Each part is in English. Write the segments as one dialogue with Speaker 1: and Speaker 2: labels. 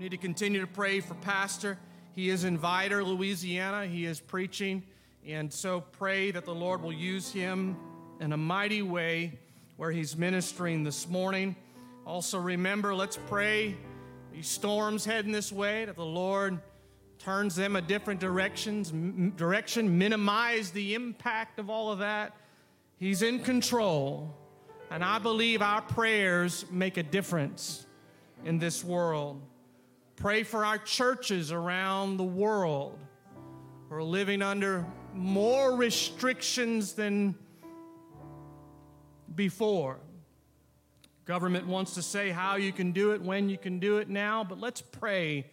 Speaker 1: We need to continue to pray for Pastor. He is in Vidor, Louisiana. He is preaching. And so pray that the Lord will use him in a mighty way where he's ministering this morning. Also, remember, let's pray these storms heading this way, that the Lord turns them a different directions, direction, minimize the impact of all of that. He's in control. And I believe our prayers make a difference in this world. Pray for our churches around the world who are living under more restrictions than before. Government wants to say how you can do it, when you can do it now, but let's pray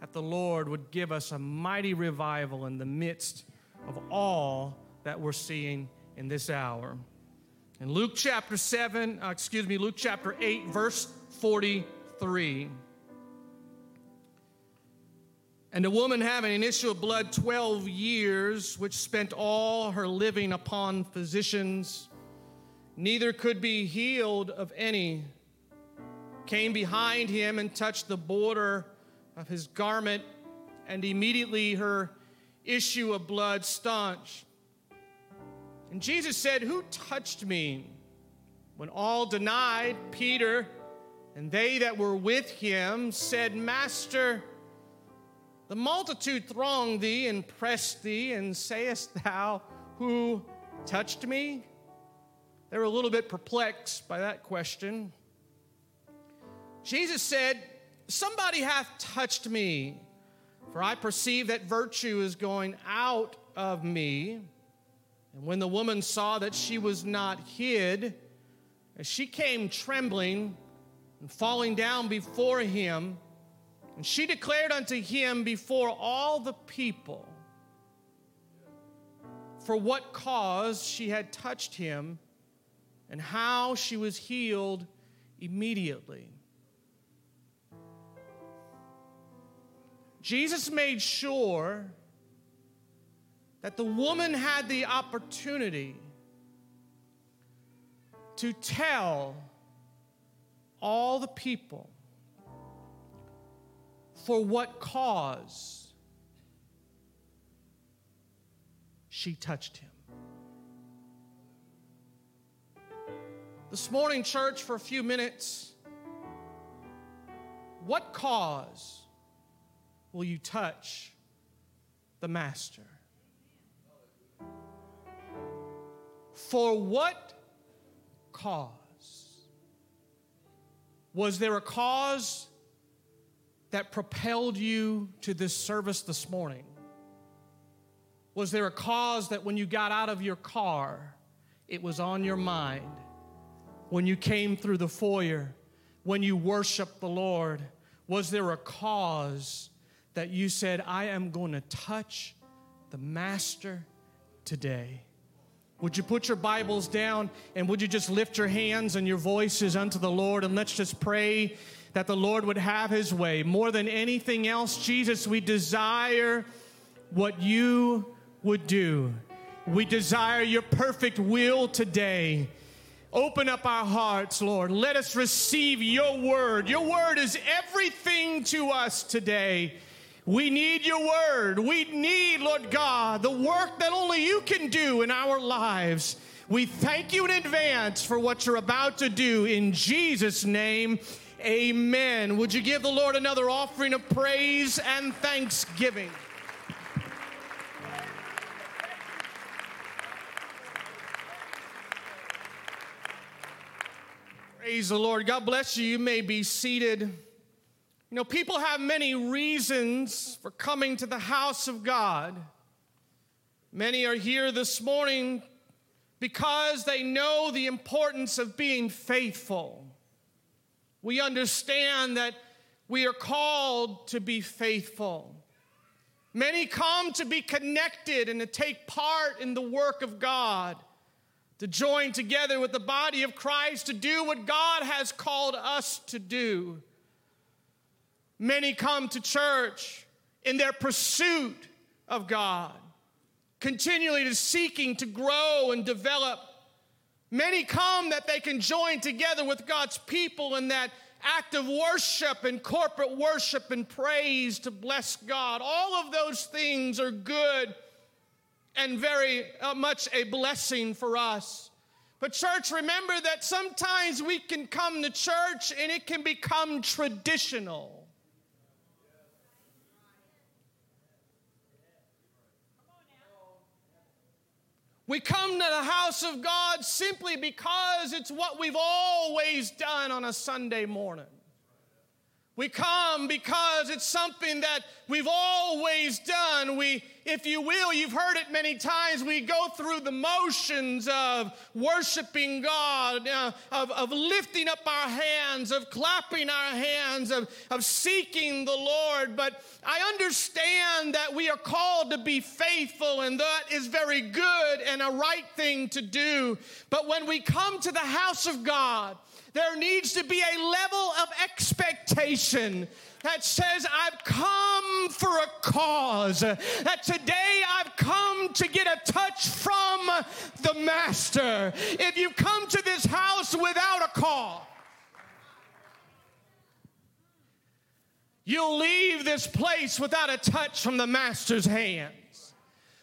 Speaker 1: that the Lord would give us a mighty revival in the midst of all that we're seeing in this hour. In Luke chapter 7, uh, excuse me, Luke chapter 8, verse 43. And a woman having an issue of blood 12 years, which spent all her living upon physicians, neither could be healed of any, came behind him and touched the border of his garment, and immediately her issue of blood staunched. And Jesus said, Who touched me? When all denied, Peter and they that were with him said, Master, the multitude throng thee and press thee, and sayest thou, Who touched me? They were a little bit perplexed by that question. Jesus said, Somebody hath touched me, for I perceive that virtue is going out of me. And when the woman saw that she was not hid, she came trembling and falling down before him, and she declared unto him before all the people for what cause she had touched him and how she was healed immediately. Jesus made sure that the woman had the opportunity to tell all the people for what cause she touched him. This morning, church, for a few minutes, what cause will you touch the Master? For what cause? Was there a cause that propelled you to this service this morning? Was there a cause that when you got out of your car, it was on your mind? When you came through the foyer, when you worshiped the Lord, was there a cause that you said, I am going to touch the Master today? Would you put your Bibles down and would you just lift your hands and your voices unto the Lord and let's just pray that the Lord would have his way. More than anything else, Jesus, we desire what you would do. We desire your perfect will today. Open up our hearts, Lord. Let us receive your word. Your word is everything to us today. We need your word. We need, Lord God, the work that only you can do in our lives. We thank you in advance for what you're about to do. In Jesus' name, amen. Would you give the Lord another offering of praise and thanksgiving? Praise the Lord. God bless you. You may be seated. You know, people have many reasons for coming to the house of God. Many are here this morning because they know the importance of being faithful. We understand that we are called to be faithful. Many come to be connected and to take part in the work of God, to join together with the body of Christ to do what God has called us to do. Many come to church in their pursuit of God, continually to seeking to grow and develop. Many come that they can join together with God's people in that act of worship and corporate worship and praise to bless God. All of those things are good and very uh, much a blessing for us. But, church, remember that sometimes we can come to church and it can become traditional. We come to the house of God simply because it's what we've always done on a Sunday morning. We come because it's something that we've always done. We, if you will, you've heard it many times. We go through the motions of worshiping God, uh, of, of lifting up our hands, of clapping our hands, of, of seeking the Lord. But I understand that we are called to be faithful, and that is very good and a right thing to do. But when we come to the house of God, there needs to be a level of expectation that says, I've come for a cause. That today I've come to get a touch from the Master. If you come to this house without a call, you'll leave this place without a touch from the Master's hands.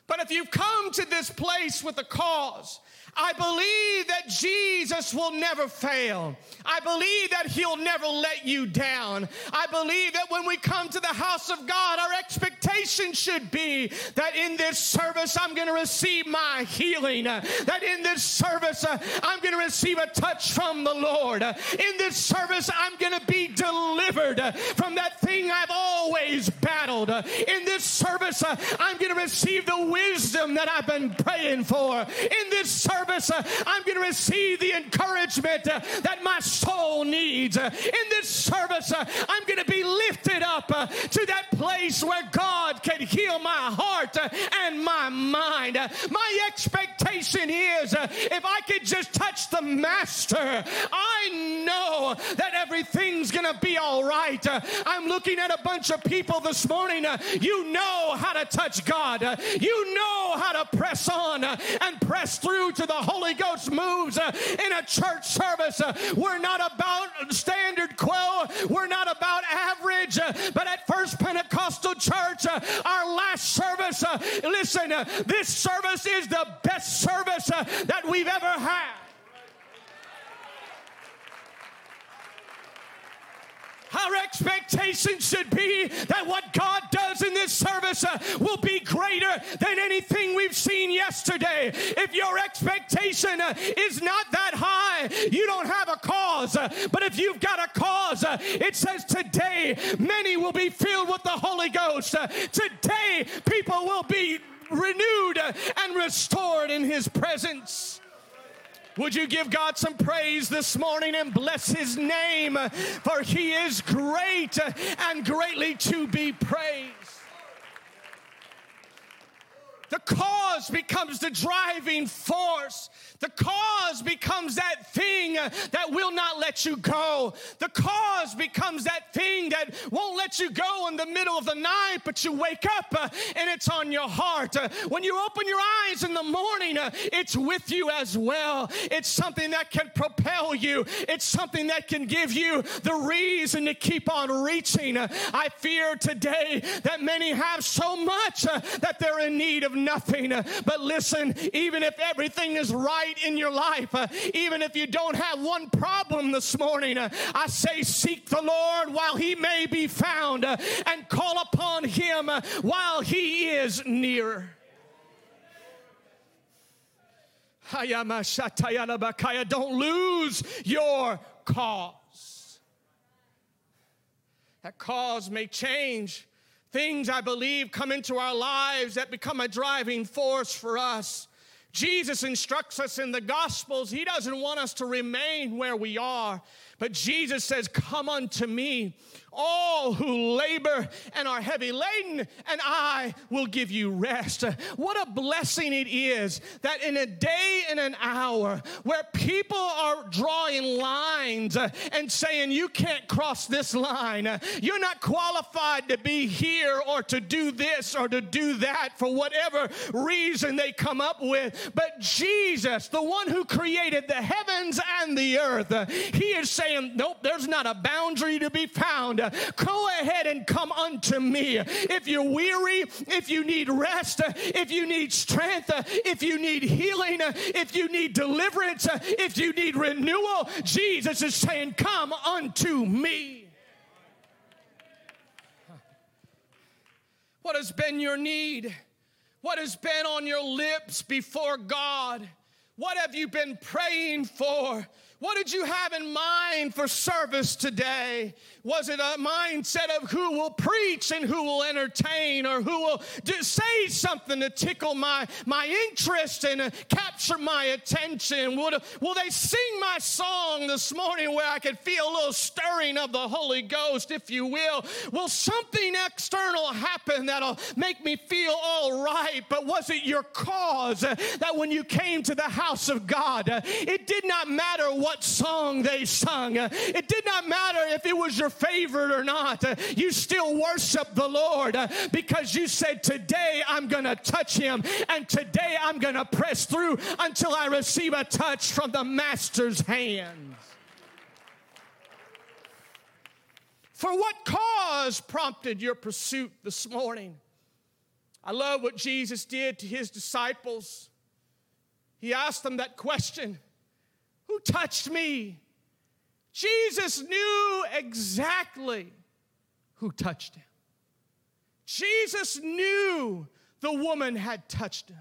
Speaker 1: But if you've come to this place with a cause, I believe that Jesus will never fail. I believe that He'll never let you down. I believe that when we come to the house of God, our expectation should be that in this service I'm going to receive my healing, that in this service uh, I'm going to receive a touch from the Lord. In this service I'm going to be delivered from that thing I've always battled. In this service uh, I'm going to receive the wisdom that I've been praying for. In this service service, uh, I'm going to receive the encouragement uh, that my soul needs. Uh, in this service, uh, I'm going to be lifted up uh, to that place where God can heal my heart uh, and my mind. My expectation is if I could just touch the Master, I know that everything's going to be all right. I'm looking at a bunch of people this morning. You know how to touch God, you know how to press on and press through to the Holy Ghost moves uh, in a church service. Uh, we're not about standard quo, we're not about average, uh, but at First Pentecostal Church, our last service, listen, this service is the best service that we've ever had. Our expectation should be that what God does in this service uh, will be greater than anything we've seen yesterday. If your expectation uh, is not that high, you don't have a cause. Uh, but if you've got a cause, uh, it says today many will be filled with the Holy Ghost. Uh, today people will be renewed uh, and restored in His presence. Would you give God some praise this morning and bless his name? For he is great and greatly to be praised. The cause becomes the driving force. The cause becomes that thing that will not let you go. The cause becomes that thing that won't let you go in the middle of the night, but you wake up and it's on your heart. When you open your eyes in the morning, it's with you as well. It's something that can propel you, it's something that can give you the reason to keep on reaching. I fear today that many have so much that they're in need of nothing. But listen, even if everything is right in your life, uh, even if you don't have one problem this morning, uh, I say, seek the Lord while he may be found uh, and call upon him while he is near. Don't lose your cause. That cause may change Things, I believe, come into our lives that become a driving force for us. Jesus instructs us in the Gospels, He doesn't want us to remain where we are, But Jesus says, Come unto me, all who labor and are heavy laden, and I will give you rest. What a blessing it is that in a day and an hour where people are drawing lines and saying, You can't cross this line, you're not qualified to be here or to do this or to do that for whatever reason they come up with. But Jesus, the one who created the heavens and the earth, he is saying, Nope, there's not a boundary to be found Go ahead and come unto me. If you're weary, if you need rest, if you need strength, if you need healing, if you need deliverance, if you need renewal, Jesus is saying, Come unto me. What has been your need? What has been on your lips before God? What have you been praying for? What did you have in mind for service today? Was it a mindset of who will preach and who will entertain or who will say something to tickle my, my interest and uh, capture my attention? Will, will they sing my song this morning where I could feel a little stirring of the Holy Ghost, if you will? Will something external happen that'll make me feel all right? But was it your cause that when you came to the house of God, uh, it did not matter what what song they sung. It did not matter if it was your favorite or not. You still worship the Lord because you said, Today I'm going to touch him, and today I'm going to press through until I receive a touch from the Master's hands. For what cause prompted your pursuit this morning? I love what Jesus did to his disciples. He asked them that question who touched me? Jesus knew exactly who touched him. Jesus knew the woman had touched him.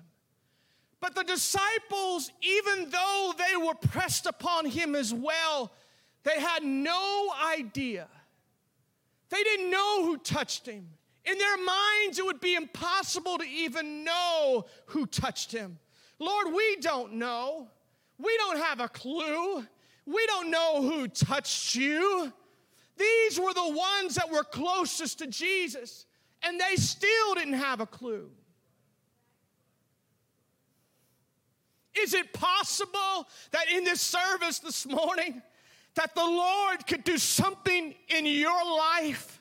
Speaker 1: But the disciples, even though they were pressed upon him as well, they had no idea. They didn't know who touched him. In their minds, it would be impossible to even know who touched him. Lord, we don't know. We don't have a clue. We don't know who touched you. These were the ones that were closest to Jesus, and they still didn't have a clue. Is it possible that in this service this morning that the Lord could do something in your life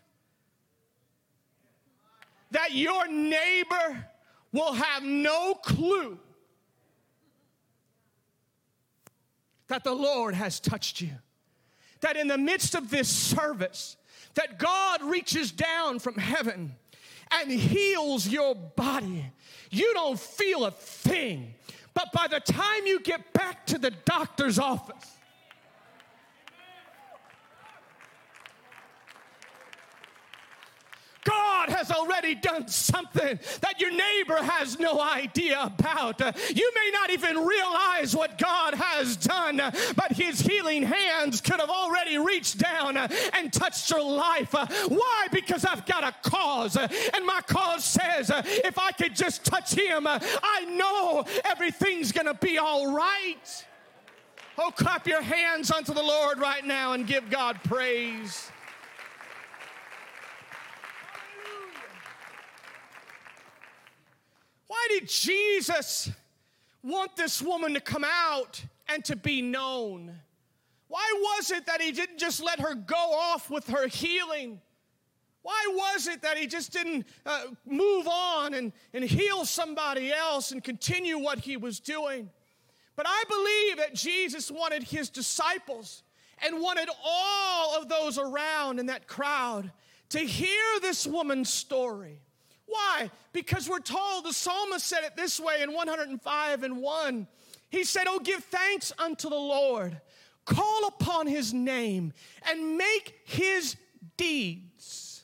Speaker 1: that your neighbor will have no clue that the Lord has touched you. That in the midst of this service, that God reaches down from heaven and heals your body. You don't feel a thing, but by the time you get back to the doctor's office, God has already done something that your neighbor has no idea about. You may not even realize what God has done, but His healing hands could have already reached down and touched your life. Why? Because I've got a cause, and my cause says if I could just touch Him, I know everything's gonna be all right. Oh, clap your hands unto the Lord right now and give God praise. Why did Jesus want this woman to come out and to be known? Why was it that he didn't just let her go off with her healing? Why was it that he just didn't uh, move on and, and heal somebody else and continue what he was doing? But I believe that Jesus wanted his disciples and wanted all of those around in that crowd to hear this woman's story. Why? Because we're told the psalmist said it this way in 105 and 1. He said, Oh, give thanks unto the Lord, call upon his name, and make his deeds.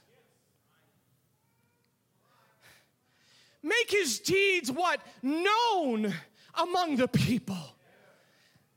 Speaker 1: Make his deeds what? Known among the people.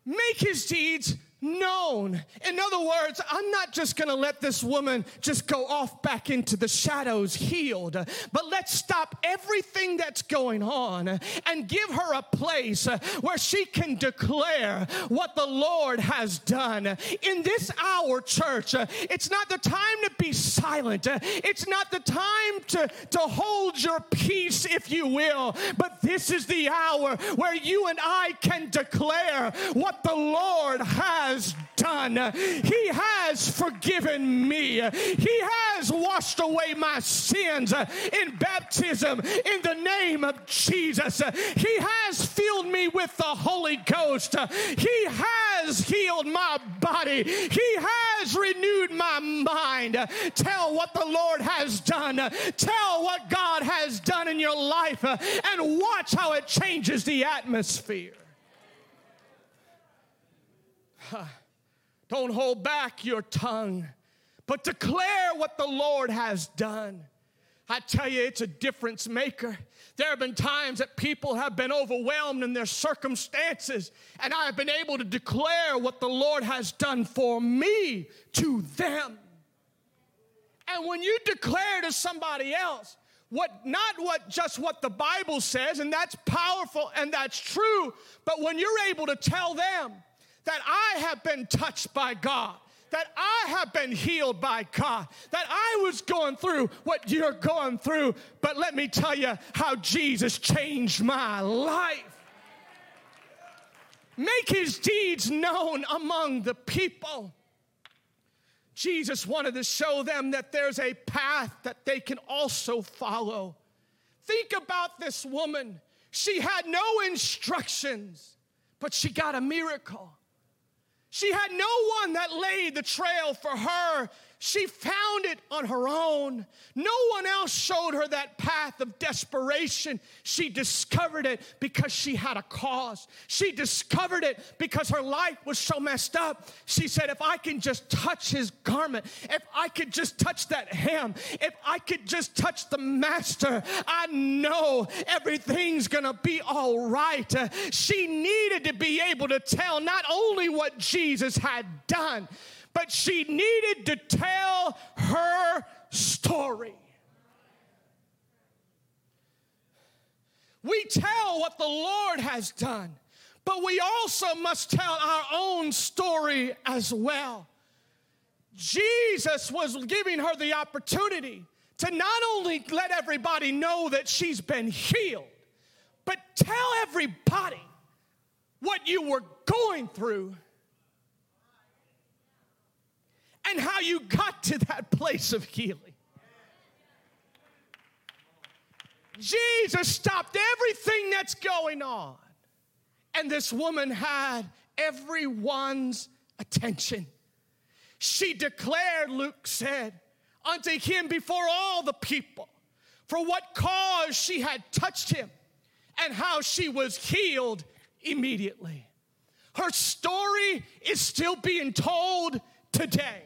Speaker 1: Make his deeds known. In other words, I'm not just going to let this woman just go off back into the shadows healed, but let's stop everything that's going on and give her a place where she can declare what the Lord has done. In this hour, church, it's not the time to be silent. It's not the time to, to hold your peace, if you will, but this is the hour where you and I can declare what the Lord has done. He has forgiven me. He has washed away my sins in baptism in the name of Jesus. He has filled me with the Holy Ghost. He has healed my body. He has renewed my mind. Tell what the Lord has done. Tell what God has done in your life and watch how it changes the atmosphere. Don't hold back your tongue, but declare what the Lord has done. I tell you, it's a difference maker. There have been times that people have been overwhelmed in their circumstances, and I have been able to declare what the Lord has done for me to them. And when you declare to somebody else, what not what just what the Bible says, and that's powerful and that's true, but when you're able to tell them that I have been touched by God, that I have been healed by God, that I was going through what you're going through, but let me tell you how Jesus changed my life. Make his deeds known among the people. Jesus wanted to show them that there's a path that they can also follow. Think about this woman. She had no instructions, but she got a miracle. She had no one that laid the trail for her she found it on her own. No one else showed her that path of desperation. She discovered it because she had a cause. She discovered it because her life was so messed up. She said, If I can just touch his garment, if I could just touch that hem, if I could just touch the master, I know everything's gonna be all right. she needed to be able to tell not only what Jesus had done, but she needed to tell her story. We tell what the Lord has done, but we also must tell our own story as well. Jesus was giving her the opportunity to not only let everybody know that she's been healed, but tell everybody what you were going through and how you got to that place of healing. Jesus stopped everything that's going on. And this woman had everyone's attention. She declared, Luke said, unto him before all the people for what cause she had touched him and how she was healed immediately. Her story is still being told today.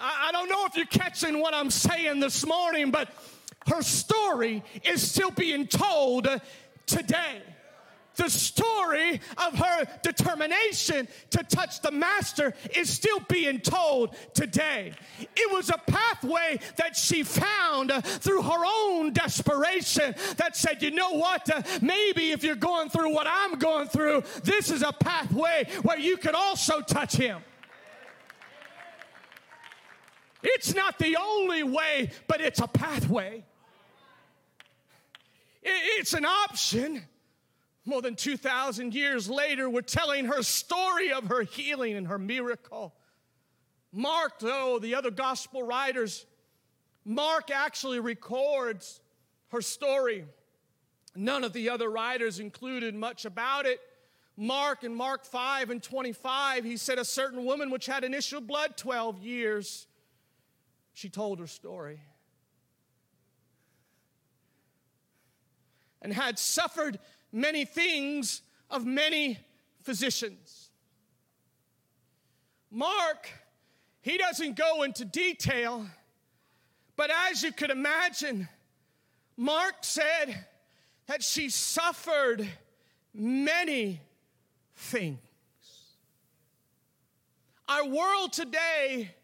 Speaker 1: I, I don't know if you're catching what I'm saying this morning, but her story is still being told today the story of her determination to touch the master is still being told today. It was a pathway that she found through her own desperation that said, you know what, maybe if you're going through what I'm going through, this is a pathway where you can also touch him. It's not the only way, but it's a pathway. It's an option. More than 2,000 years later, we're telling her story of her healing and her miracle. Mark, though, the other gospel writers, Mark actually records her story. None of the other writers included much about it. Mark in Mark 5 and 25, he said, A certain woman which had an issue of blood 12 years she told her story. And had suffered many things of many physicians. Mark, he doesn't go into detail, but as you could imagine, Mark said that she suffered many things. Our world today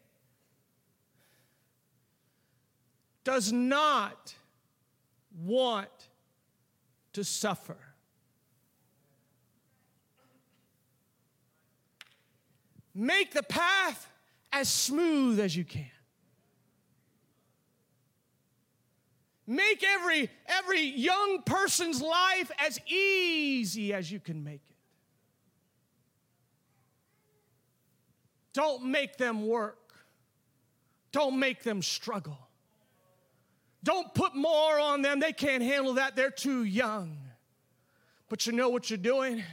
Speaker 1: does not want to suffer. Make the path as smooth as you can. Make every, every young person's life as easy as you can make it. Don't make them work. Don't make them struggle. Don't put more on them. They can't handle that. They're too young. But you know what you're doing?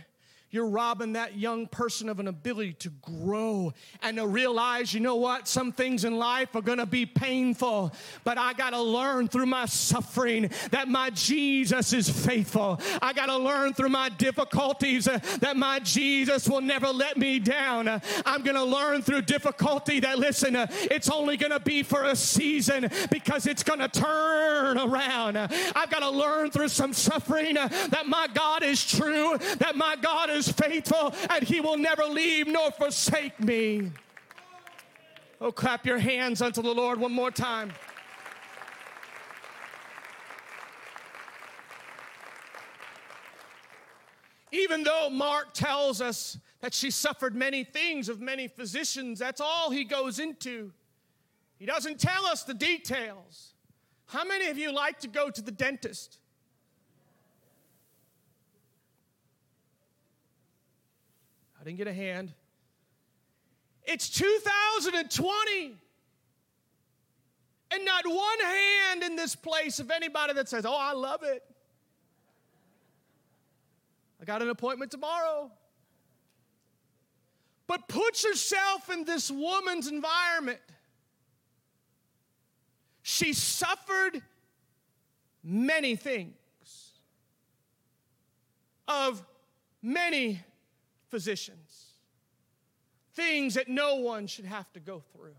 Speaker 1: You're robbing that young person of an ability to grow and to realize, you know what, some things in life are gonna be painful, but I gotta learn through my suffering that my Jesus is faithful. I gotta learn through my difficulties uh, that my Jesus will never let me down. Uh, I'm gonna learn through difficulty that, listen, uh, it's only gonna be for a season because it's gonna turn around. I've gotta learn through some suffering that my God is true, that my God is is faithful and he will never leave nor forsake me. Oh, clap your hands unto the Lord one more time. Even though Mark tells us that she suffered many things of many physicians, that's all he goes into. He doesn't tell us the details. How many of you like to go to the dentist? Didn't get a hand. It's 2020. And not one hand in this place of anybody that says, Oh, I love it. I got an appointment tomorrow. But put yourself in this woman's environment. She suffered many things of many physicians, things that no one should have to go through.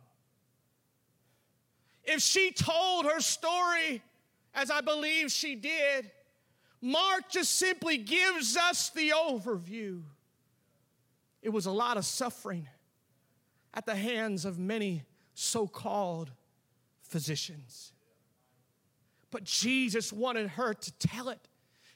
Speaker 1: If she told her story, as I believe she did, Mark just simply gives us the overview. It was a lot of suffering at the hands of many so called physicians. But Jesus wanted her to tell it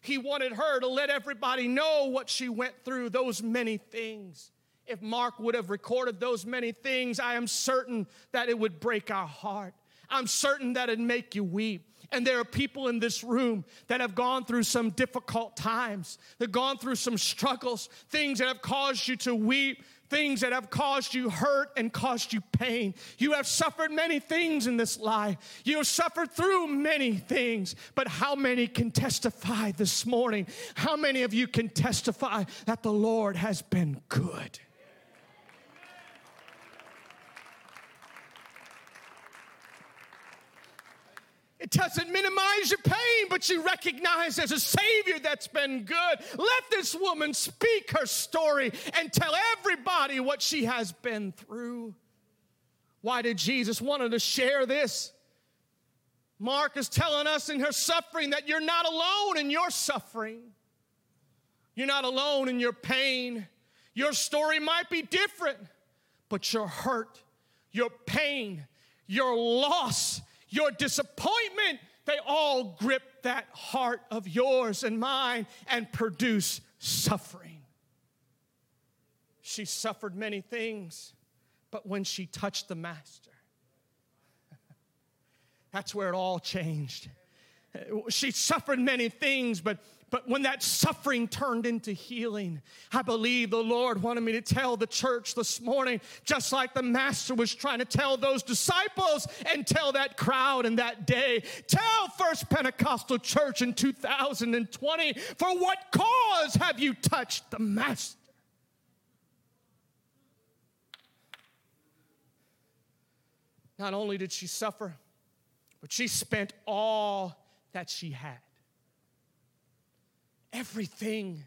Speaker 1: he wanted her to let everybody know what she went through, those many things. If Mark would have recorded those many things, I am certain that it would break our heart. I'm certain that it'd make you weep. And there are people in this room that have gone through some difficult times, that gone through some struggles, things that have caused you to weep, things that have caused you hurt and caused you pain. You have suffered many things in this life. You have suffered through many things. But how many can testify this morning? How many of you can testify that the Lord has been good? It doesn't minimize your pain, but you recognize there's a Savior that's been good. Let this woman speak her story and tell everybody what she has been through. Why did Jesus want her to share this? Mark is telling us in her suffering that you're not alone in your suffering. You're not alone in your pain. Your story might be different, but your hurt, your pain, your loss, your disappointment, they all grip that heart of yours and mine and produce suffering. She suffered many things, but when she touched the Master, that's where it all changed. She suffered many things, but but when that suffering turned into healing, I believe the Lord wanted me to tell the church this morning, just like the Master was trying to tell those disciples and tell that crowd in that day. Tell First Pentecostal Church in 2020, for what cause have you touched the Master? Not only did she suffer, but she spent all that she had everything.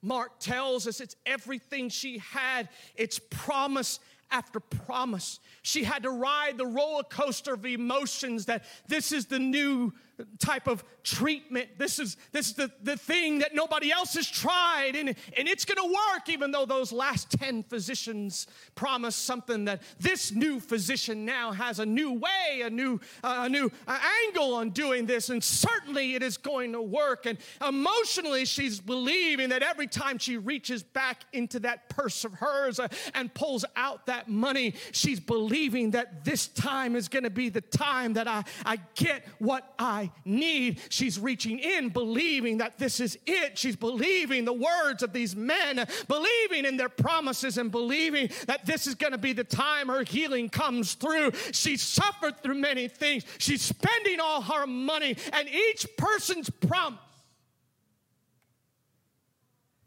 Speaker 1: Mark tells us it's everything she had, it's promise after promise. She had to ride the roller coaster of emotions that this is the new type of treatment. This is, this is the, the thing that nobody else has tried, and, and it's gonna work, even though those last 10 physicians promised something that this new physician now has a new way, a new, uh, a new uh, angle on doing this, and certainly it is going to work. And emotionally, she's believing that every time she reaches back into that purse of hers uh, and pulls out that money, she's believing that this time is gonna be the time that I, I get what I need. She's reaching in, believing that this is it. She's believing the words of these men, believing in their promises, and believing that this is going to be the time her healing comes through. She's suffered through many things. She's spending all her money, and each person's promise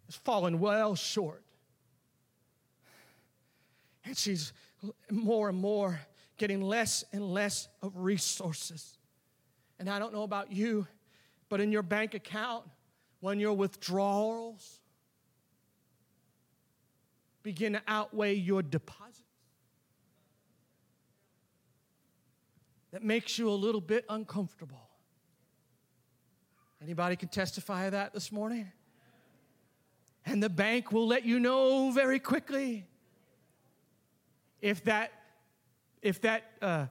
Speaker 1: has fallen well short. And she's more and more getting less and less of resources. And I don't know about you, but in your bank account, when your withdrawals begin to outweigh your deposits, that makes you a little bit uncomfortable. Anybody can testify of that this morning? And the bank will let you know very quickly if that if that uh,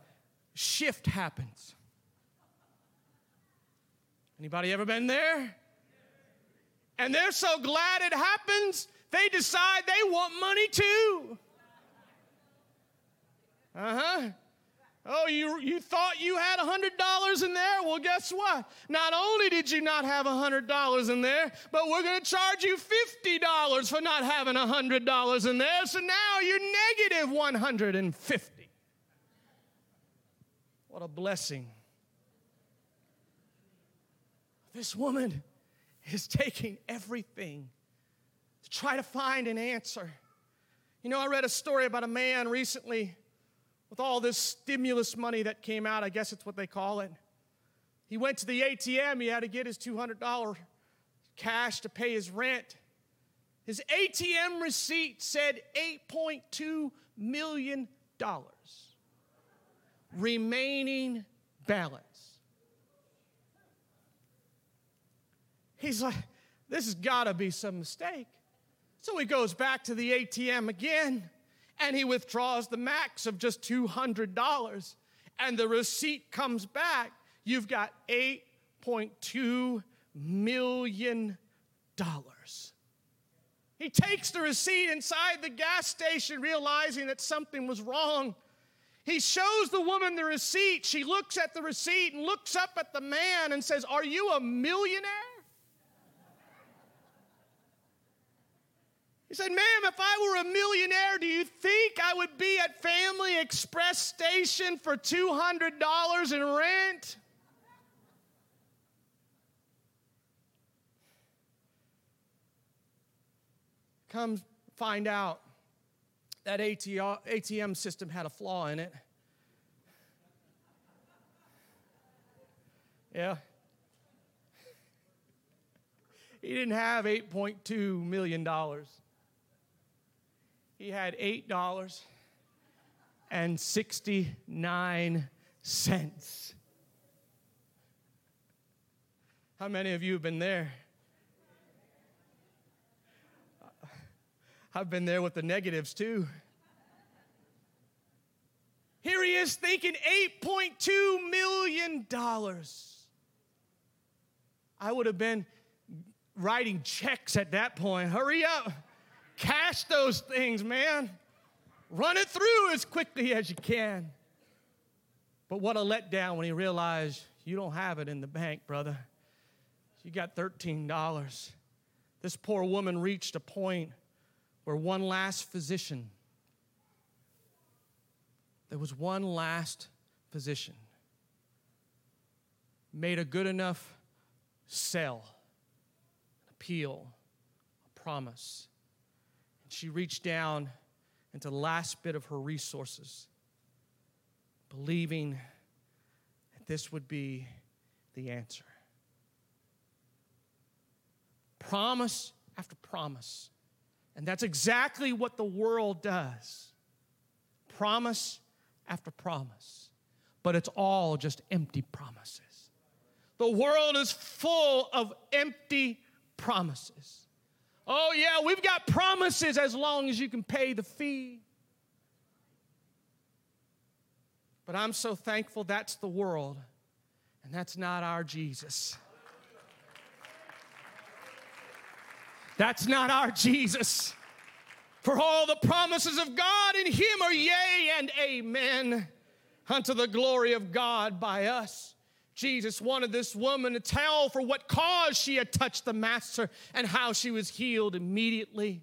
Speaker 1: shift happens. Anybody ever been there? And they're so glad it happens, they decide they want money too. Uh huh. Oh, you, you thought you had $100 in there? Well, guess what? Not only did you not have $100 in there, but we're going to charge you $50 for not having $100 in there. So now you're negative 150. What a blessing. This woman is taking everything to try to find an answer. You know, I read a story about a man recently with all this stimulus money that came out, I guess it's what they call it. He went to the ATM, he had to get his $200 cash to pay his rent. His ATM receipt said $8.2 million remaining balance. He's like, this has got to be some mistake. So he goes back to the ATM again and he withdraws the max of just $200. And the receipt comes back. You've got $8.2 million. He takes the receipt inside the gas station, realizing that something was wrong. He shows the woman the receipt. She looks at the receipt and looks up at the man and says, Are you a millionaire? He said, Ma'am, if I were a millionaire, do you think I would be at Family Express Station for $200 in rent? Come find out that ATM system had a flaw in it. Yeah. He didn't have $8.2 million he had $8.69. How many of you have been there? I've been there with the negatives too. Here he is thinking $8.2 million. I would have been writing checks at that point. Hurry up. Cash those things, man. Run it through as quickly as you can. But what a letdown when he realized you don't have it in the bank, brother. You got $13. This poor woman reached a point where one last physician, there was one last physician, made a good enough sell, appeal, a promise she reached down into the last bit of her resources, believing that this would be the answer. Promise after promise. And that's exactly what the world does promise after promise. But it's all just empty promises. The world is full of empty promises. Oh, yeah, we've got promises as long as you can pay the fee. But I'm so thankful that's the world, and that's not our Jesus. That's not our Jesus. For all the promises of God in Him are yea and amen unto the glory of God by us. Jesus wanted this woman to tell for what cause she had touched the Master and how she was healed immediately.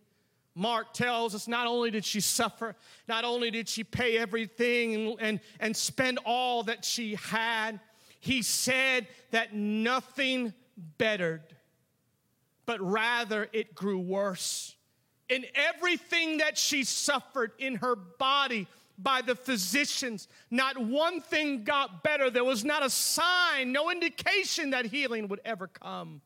Speaker 1: Mark tells us not only did she suffer, not only did she pay everything and, and, and spend all that she had, he said that nothing bettered, but rather it grew worse. In everything that she suffered in her body, by the physicians. Not one thing got better. There was not a sign, no indication that healing would ever come.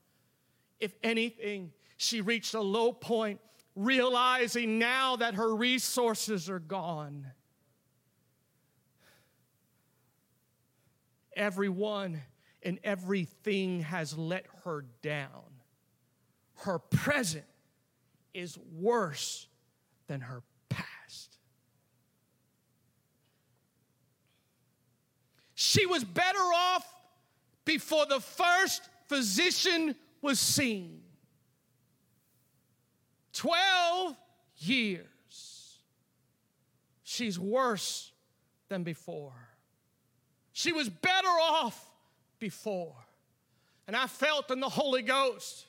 Speaker 1: If anything, she reached a low point, realizing now that her resources are gone. Everyone and everything has let her down. Her present is worse than her She was better off before the first physician was seen. 12 years. She's worse than before. She was better off before. And I felt in the Holy Ghost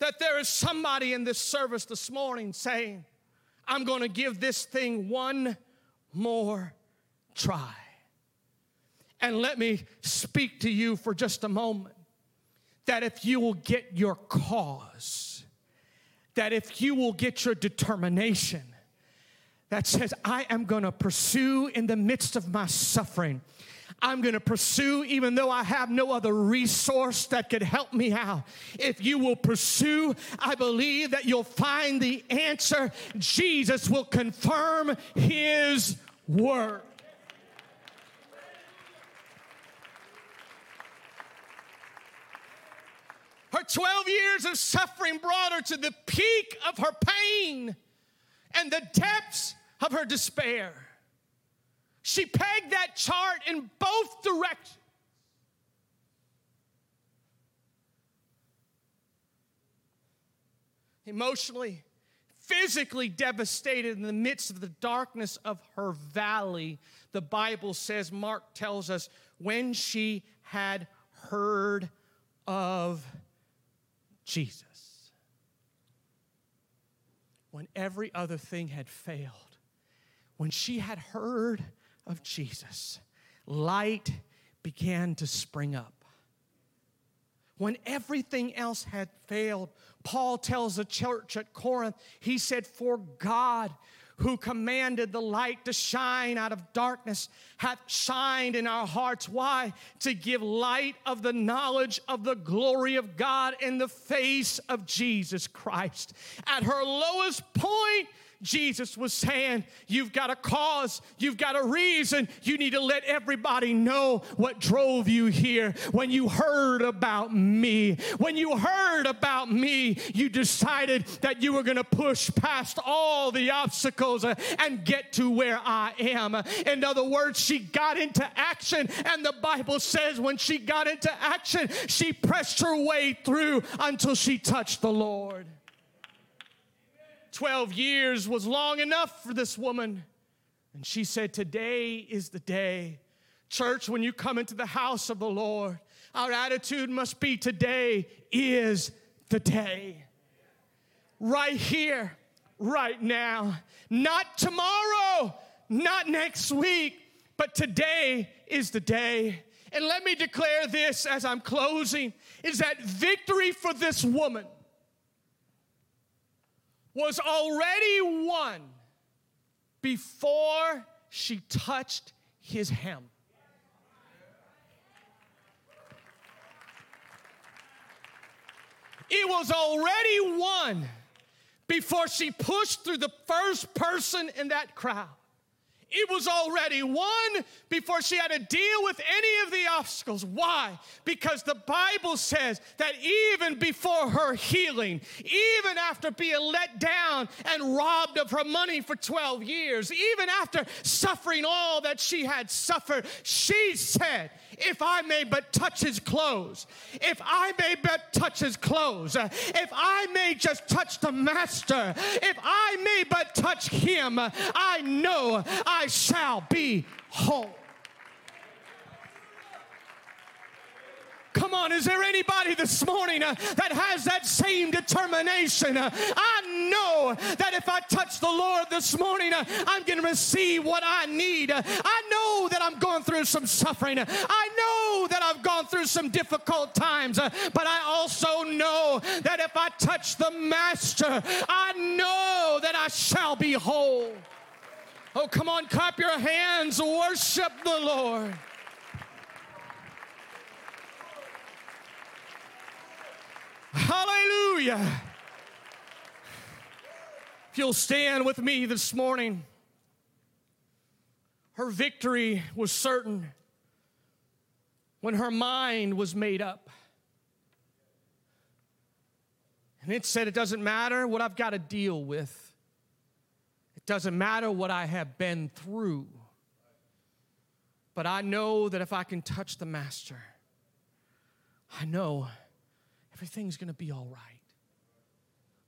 Speaker 1: that there is somebody in this service this morning saying, I'm going to give this thing one more try. And let me speak to you for just a moment that if you will get your cause, that if you will get your determination, that says, I am gonna pursue in the midst of my suffering. I'm gonna pursue even though I have no other resource that could help me out. If you will pursue, I believe that you'll find the answer. Jesus will confirm his word. Her 12 years of suffering brought her to the peak of her pain and the depths of her despair. She pegged that chart in both directions. Emotionally, physically devastated in the midst of the darkness of her valley, the Bible says, Mark tells us, when she had heard of Jesus. When every other thing had failed, when she had heard of Jesus, light began to spring up. When everything else had failed, Paul tells the church at Corinth, he said, For God who commanded the light to shine out of darkness hath shined in our hearts. Why? To give light of the knowledge of the glory of God in the face of Jesus Christ. At her lowest point, Jesus was saying, You've got a cause, you've got a reason. You need to let everybody know what drove you here. When you heard about me, when you heard about me, you decided that you were going to push past all the obstacles and get to where I am. In other words, she got into action, and the Bible says when she got into action, she pressed her way through until she touched the Lord. 12 years was long enough for this woman. And she said, Today is the day. Church, when you come into the house of the Lord, our attitude must be today is the day. Right here, right now. Not tomorrow, not next week, but today is the day. And let me declare this as I'm closing is that victory for this woman was already won before she touched his hem. It was already won before she pushed through the first person in that crowd. It was already won before she had to deal with any of the obstacles. Why? Because the Bible says that even before her healing, even after being let down and robbed of her money for 12 years, even after suffering all that she had suffered, she said, If I may but touch his clothes, if I may but touch his clothes, if I may just touch the master, if I may but touch him, I know I shall be whole. Come on, is there anybody this morning uh, that has that same determination? Uh, I know that if I touch the Lord this morning, uh, I'm going to receive what I need. Uh, I know that I'm going through some suffering. I know that I've gone through some difficult times, uh, but I also know that if I touch the Master, I know that I shall be whole. Oh, come on, clap your hands, worship the Lord. Hallelujah. If you'll stand with me this morning, her victory was certain when her mind was made up. And it said, It doesn't matter what I've got to deal with. Doesn't matter what I have been through, but I know that if I can touch the Master, I know everything's going to be all right.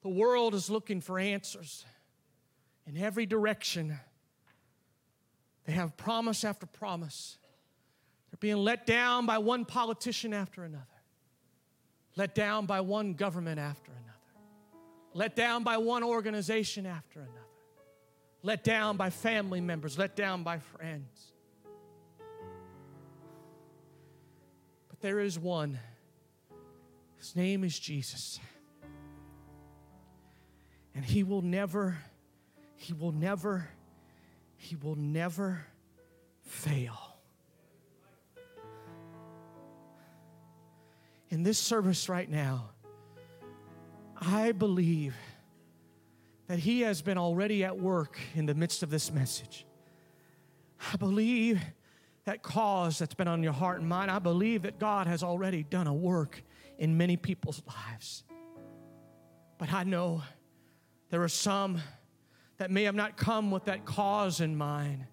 Speaker 1: The world is looking for answers in every direction. They have promise after promise. They're being let down by one politician after another, let down by one government after another, let down by one organization after another let down by family members, let down by friends. But there is one. His name is Jesus. And he will never, he will never, he will never fail. In this service right now, I believe that He has been already at work in the midst of this message. I believe that cause that's been on your heart and mind, I believe that God has already done a work in many people's lives. But I know there are some that may have not come with that cause in mind,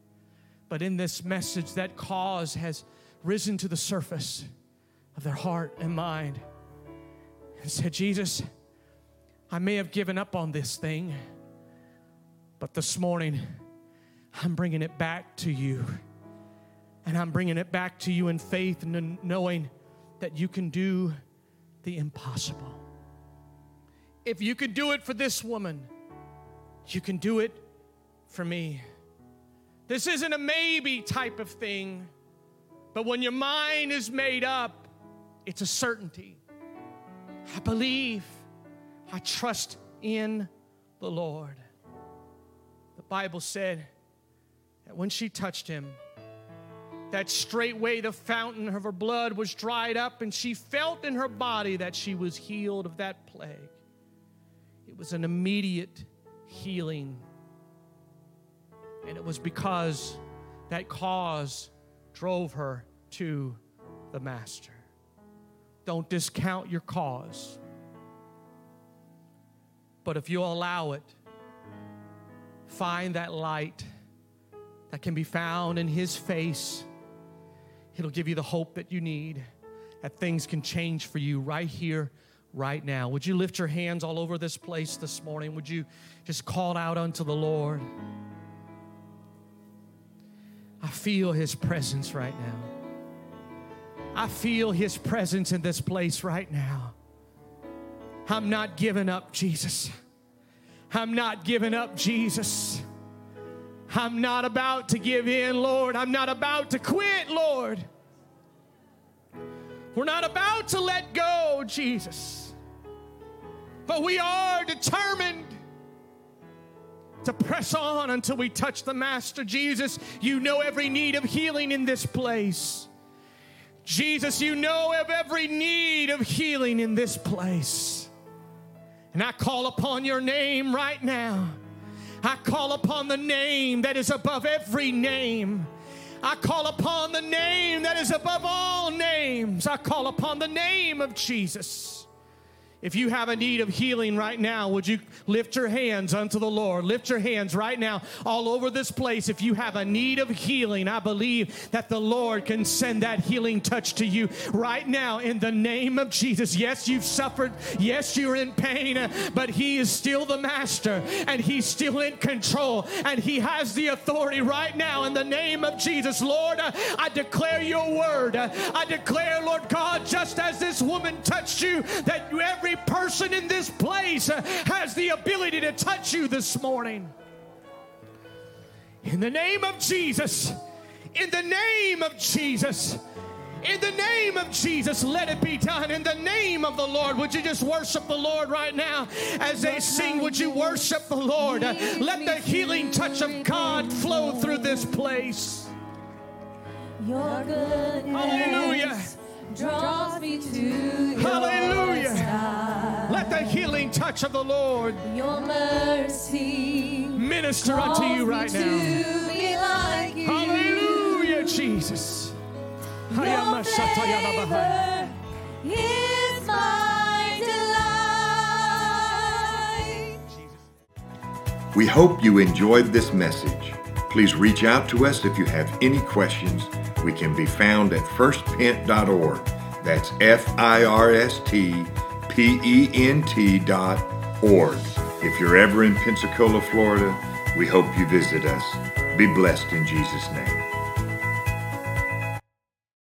Speaker 1: but in this message, that cause has risen to the surface of their heart and mind and said, Jesus, I may have given up on this thing, but this morning I'm bringing it back to you. And I'm bringing it back to you in faith and knowing that you can do the impossible. If you can do it for this woman, you can do it for me. This isn't a maybe type of thing, but when your mind is made up, it's a certainty. I believe I trust in the Lord. The Bible said that when she touched him, that straightway the fountain of her blood was dried up, and she felt in her body that she was healed of that plague. It was an immediate healing. And it was because that cause drove her to the Master. Don't discount your cause. But if you'll allow it, find that light that can be found in His face. It'll give you the hope that you need, that things can change for you right here, right now. Would you lift your hands all over this place this morning? Would you just call out unto the Lord? I feel His presence right now. I feel His presence in this place right now. I'm not giving up, Jesus. I'm not giving up, Jesus. I'm not about to give in, Lord. I'm not about to quit, Lord. We're not about to let go, Jesus. But we are determined to press on until we touch the Master. Jesus, you know every need of healing in this place. Jesus, you know of every need of healing in this place. And I call upon your name right now. I call upon the name that is above every name. I call upon the name that is above all names. I call upon the name of Jesus. If you have a need of healing right now, would you lift your hands unto the Lord? Lift your hands right now all over this place. If you have a need of healing, I believe that the Lord can send that healing touch to you right now in the name of Jesus. Yes, you've suffered. Yes, you're in pain, but He is still the master and He's still in control and He has the authority right now in the name of Jesus. Lord, I declare your word. I declare, Lord God, just as this woman touched you, that every person in this place has the ability to touch you this morning. In the name of Jesus, in the name of Jesus. In the name of Jesus, let it be done. In the name of the Lord, would you just worship the Lord right now? As they sing, would you worship the Lord? Let the healing touch of God flow through this place.
Speaker 2: Your goodness
Speaker 1: Hallelujah.
Speaker 2: Draws me to your
Speaker 1: Hallelujah.
Speaker 2: side.
Speaker 1: Let the healing touch of the Lord
Speaker 2: Your mercy
Speaker 1: minister unto
Speaker 2: calls
Speaker 1: you
Speaker 2: me
Speaker 1: right now.
Speaker 2: to like you.
Speaker 1: Hallelujah, Jesus.
Speaker 2: Your favor is my delight.
Speaker 3: We hope you enjoyed this message. Please reach out to us if you have any questions. We can be found at firstpent.org. That's F I R S T P E N T dot org. If you're ever in Pensacola, Florida, we hope you visit us. Be blessed in Jesus' name.